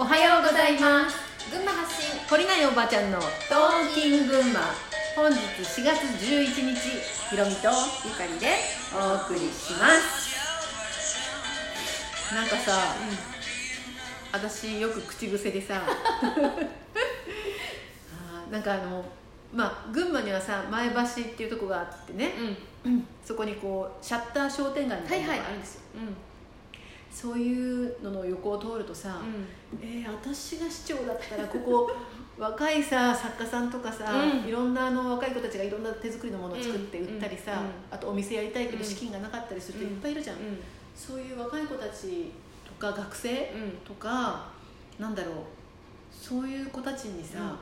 おはようございます。群馬発信。懲りないおばちゃんのトーキン群馬。本日4月11日ひろみとゆかりでお送りします。なんかさ、私よく口癖でさ なんかあのまあ群馬にはさ前橋っていうとこがあってね、うん。そこにこうシャッター商店街みたいなのがあるんですよ、うんそういうのの横を通るとさ、えー私が市長だったらここ 若いさ作家さんとかさ、うん。いろんなあの若い子たちがいろんな手作りのものを作って売ったりさ、うん。うん。あとお店やりたいけどうん。資金がなかったりする人いっぱいいるじゃん、うん。そういう若い子たちとか学生うん。とかなんだろうそういう子たちにさ、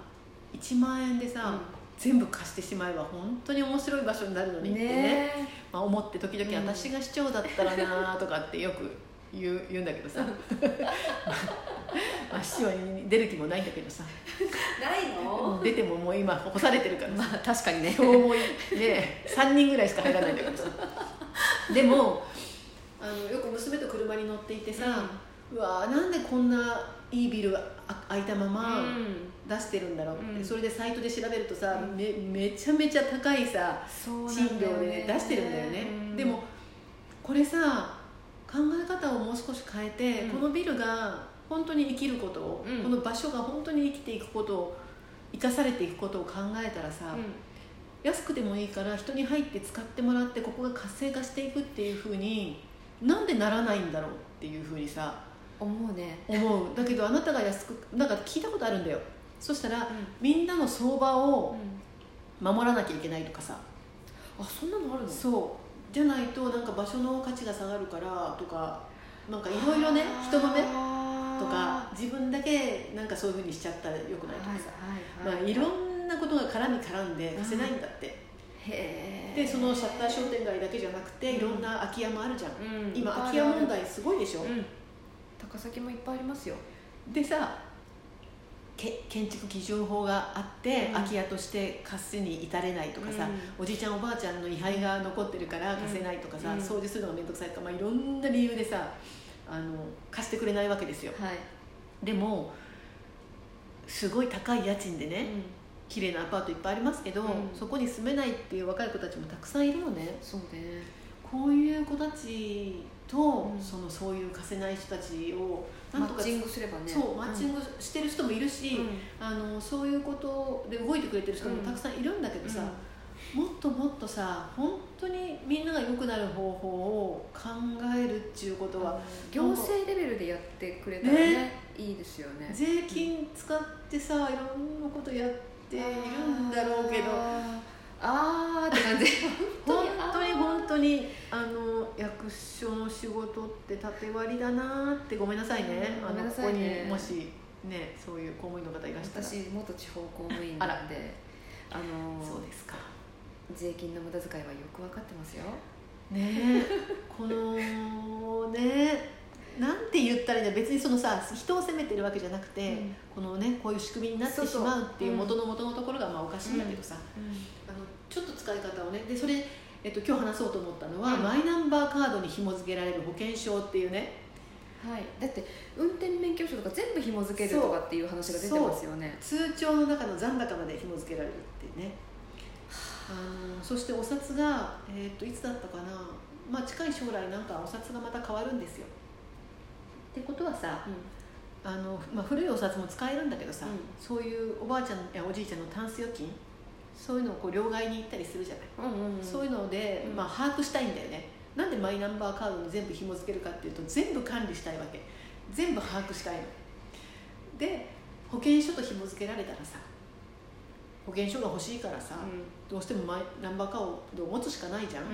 1万円でさ、全部貸してしまえば本当に面白い場所になるのにってね。ねまあ、思って時々、うん。私が市長だったらなとかってよく言う言うんだけどさ。まあ市長に出る気もないんだけどさ。ないの？出てももう今干されてるからさ、まあ確かにね。今日もね3人ぐらいしか入らないんだけどさ。でもあのよく娘と車に乗っていてさ、うわーなんでこんないいビルがあ開いたまま出してるんだろう。うん。それでサイトで調べるとさ、うん。めめちゃめちゃ高いさ賃料で出してるんだよね、でもこれさ考え方をもう少し変えて、うん。このビルが本当に生きることを、うん。この場所が本当に生きていくことを生かされていくことを考えたらさ、安くてもいいから人に入って使ってもらってここが活性化していくっていうふうになんでならないんだろうっていうふうにさ思うね。思う。だけどあなたが安くなんか聞いたことあるんだよ。そしたら、みんなの相場を守らなきゃいけないとかさ、あそんなのあるの？そうじゃないとなんか場所の価値が下がるからとかなんかいろいろね人の目とか自分だけなんかそういうふうにしちゃったらよくないとかさ、まあ、いろんなことが絡み絡んで貸せないんだって、へえでそのシャッター商店街だけじゃなくてうん。いろんな空き家もあるじゃん、うん。今空き家問題すごいでしょ、うん。高崎もいっぱいありますよ。でさけ建築基準法があって、うん。空き家として貸すに至れないとかさ、うおじいちゃんおばあちゃんの位牌が残ってるから貸せないとかさ、うん。掃除するのが面倒くさいとか、まあ、いろんな理由でさあの貸してくれないわけですよ。はい。でもすごい高い家賃でね、綺麗なアパートいっぱいありますけど、うん。そこに住めないっていう若い子たちもたくさんいるのね。そうね。こういう子たちと、うん。そのそういう貸せない人たちをなんとかマッチングすればね。そうマッチングしてる人もいるし、うん。あのそういうことで動いてくれてる人もたくさんいるんだけどさ、もっともっとさ本当にみんなが良くなる方法を考えるっていうことは、行政レベルでやってくれたらねいいですよね。税金使ってさいろんなことやっているんだろうけどあーって感じ。本当に本当にあの役所の仕事って縦割りだなってごめんなさいね、うんあのここにもしねそういう公務員の方いらしたら。私元地方公務員なんであのそうですか。税金の無駄遣いはよく分かってますよ。ねえこのねなんて言ったらいいんだ別にそのさ人を責めてるわけじゃなくて、うん。このねこういう仕組みになってしまうっていううん。元の元のところがまあおかしいんだけどさ、あのちょっと使い方をね。でそれ、えっと、今日話そうと思ったのは、うん。マイナンバーカードに紐付けられる保険証っていうね。はい、だって運転免許証とか全部紐付けるとかっていう話が出てますよね。通帳の中の残高まで紐付けられるっていうね。あのそしてお札が、えっといつだったかな、まあ、近い将来なんかお札がまた変わるんですよ。ってことはさあの、まあ、古いお札も使えるんだけどさ、うん。そういうおばあちゃんやおじいちゃんのタンス預金そういうのをこう両替に行ったりするじゃない、うんうんうん。そういうので、うん。まあ、把握したいんだよね。なんでマイナンバーカードに全部紐付けるかっていうと全部管理したいわけ。全部把握したいの。で保険証と紐付けられたらさ保険証が欲しいからさ、どうしてもマイナンバーカードを持つしかないじゃん、うん。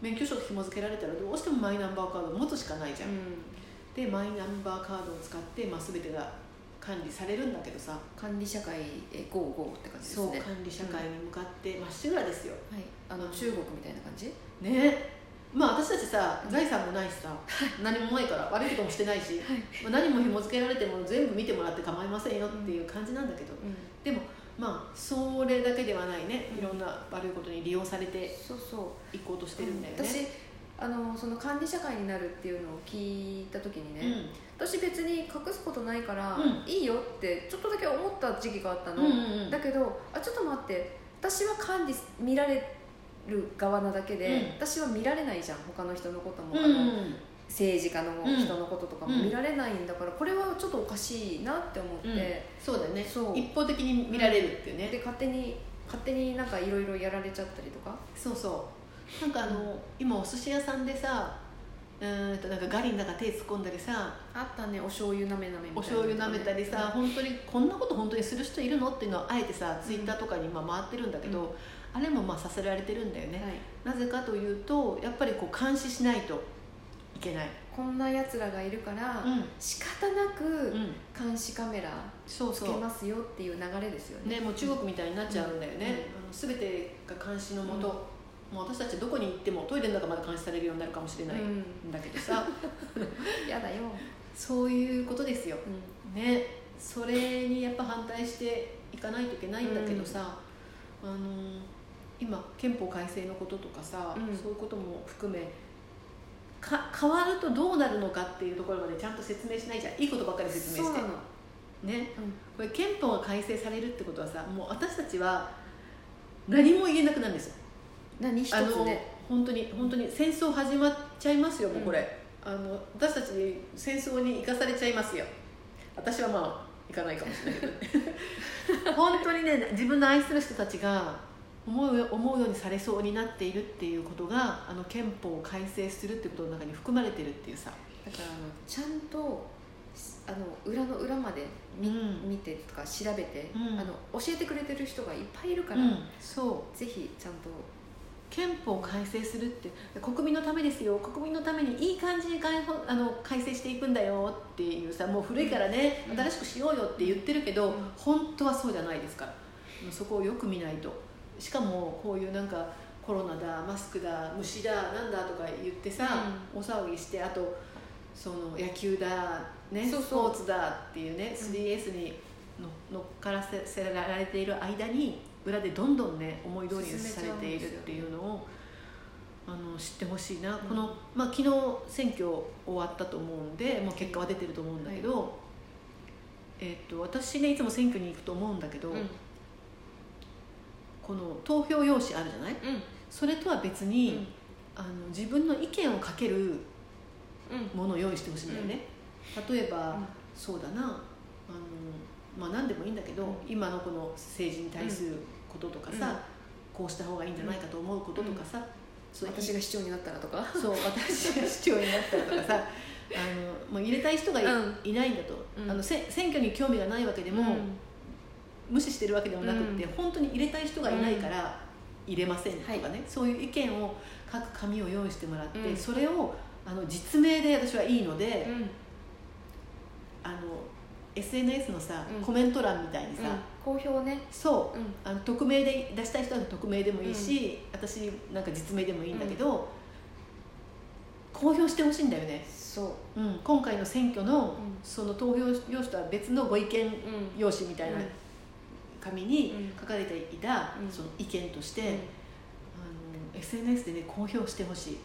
免許証と紐付けられたらどうしてもマイナンバーカードを持つしかないじゃん、でマイナンバーカードを使って、まあ、全てが管理されるんだけどさ、管理社会へゴーゴーって感じですそうね管理社会に向かってまっしぐらですよ、はい、あの中国みたいな感じ？ね。まあ私たちさ財産もないしさ何もないから悪いこともしてないし、まあ、何も紐付けられても全部見てもらって構いませんよっていう感じなんだけど、でもまあそれだけではないね。いろんな悪いことに利用されてそうそう。いこうとしてるんだよね、私あのその管理社会になるっていうのを聞いた時にね、うん。私別に隠すことないから、うん。いいよってちょっとだけ思った時期があったの、うんうんうん。だけどあちょっと待って私は管理見られる側なだけで、うん。私は見られないじゃん。他の人のことも、うんあの政治家の人のこととかもうん。見られないんだから、これはちょっとおかしいなって思って、うん。そうだね。一方的に見られるっていうね、で勝手に勝手になんかいろいろやられちゃったりとか。そうそうなんかあの、今お寿司屋さんでさうーんとなんかガリの中手突っ込んだりさあったねお醤油なめなめみたいなお醤油舐めたりさ、本当にこんなこと本当にする人いるのっていうのはあえてさツイッターとかにまあ回ってるんだけど、うん。あれもまあさせられてるんだよね、はい、なぜかというとやっぱりこう監視しないといけない、こんなやつらがいるから、うん。仕方なくうん、監視カメラつけますよっていう流れですよね。ね、もう中国みたいになっちゃうんだよね、うん。全てが監視のもと、うんもう私たちどこに行ってもトイレの中まで監視されるようになるかもしれないうん。んだけどさ、やだよ、そういうことですよ。うね。それにやっぱ反対していかないといけないんだけどさ、あの今憲法改正のこととかさ、うん。そういうことも含めか変わるとどうなるのかっていうところまでちゃんと説明しないじゃん。いいことばっかりん、説明して。ね。うん。これ憲法が改正されるってことはさもう私たちは何も言えなくなるんですよ何一つあのね本当に本当に戦争始まっちゃいますよもうこれ、あの私たち戦争に生かされちゃいますよ。私はまあ行かないかもしれないけど。ね 本当にね自分の愛する人たちが思う思うようにされそうになっているっていうことがあの憲法を改正するってことの中に含まれてるっていうさ。だからあのちゃんとあの裏の裏まで見,、うん。見てとか調べて、うん。あの教えてくれてる人がいっぱいいるから、うん。そう。ぜひちゃんと憲法を改正するって国民のためですよ国民のためにいい感じに改法あの改正していくんだよっていうさもう古いからね、うん。新しくしようよって言ってるけど、うん。本当はそうじゃないですか。らそこをよく見ないと。しかもこういうなんかコロナだマスクだ虫だなんだとか言ってさ、大騒ぎしてあとその野球だ、ね、そうそう。スポーツだっていうね 3S にの乗っからせせられている間に裏でどんどんね思い通りにされているっていうのをあの知ってほしいな、この、まあ、昨日選挙終わったと思うんでもう結果は出てると思うんだけど、えっと私ねいつも選挙に行くと思うんだけど、うん。うんこの投票用紙あるじゃない？うん。それとは別に、あの自分の意見をかけるうん。ものを用意してほしいんだよね、例えば、うん。そうだなあの、まあ、何でもいいんだけど、うん。今のこの政治に対することとかさ、うん。こうした方がいいんじゃないかと思うこととかさ、そう私が市長になったらとか？そう私が市長になったりとかさ あのもう入れたい人がい,、ないんだと、うん。あのせ選挙に興味がないわけでも、無視してるわけでもなくって、うん。本当に入れたい人がいないから入れませんとかね、はい。そういう意見を書く紙を用意してもらって、うん。それをあの実名で私はいいので、うん。あの SNS のさ、うん。コメント欄みたいにさ、公表ね。そう。うん。あの匿名で出したい人は匿名でもいいし、私なんか実名でもいいんだけど、公表してほしいんだよね、そう。うん、今回の選挙の、うん。その投票用紙とは別のご意見うん。用紙みたいなうん。紙にうん。書かれていた、うん。その意見として、うん。あの SNS でね公表してほしい、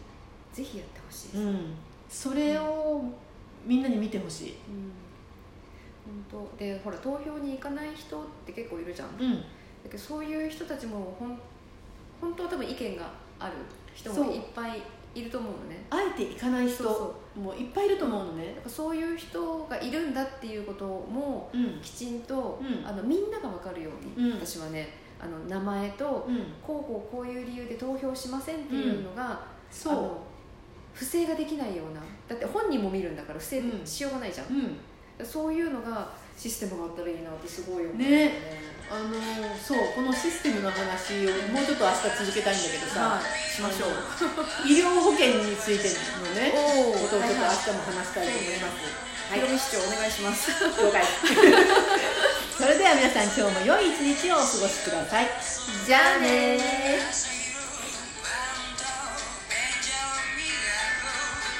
ぜひやってほしいです、うん、それをみんなに見てほしい、うん本当。でほら投票に行かない人って結構いるじゃん、だうん、けどそういう人たちもほん本当は多分意見がある人もいっぱいいると思うのね。あえて行かない人もいっぱいいると思うのね。そういう人がいるんだっていうこともうん。きちんと、うん。あのみんなが分かるように、うん。私はねあの名前と、うん。こうこうこういう理由で投票しませんっていうのが、あその不正ができないような。だって本人も見るんだから不正うん。しようがないじゃんそういうのがシステムがあったらいいなってすごい思うね。あのそうこのシステムの話をもうちょっと明日続けたいんだけどさ、はい。しましょう。医療保険についてのねおことをちょっと明はい日も話したいと思います。ひろみ市長お願いします。了解。それでは皆さん今日も良い一日をお過ごしください。じゃあねー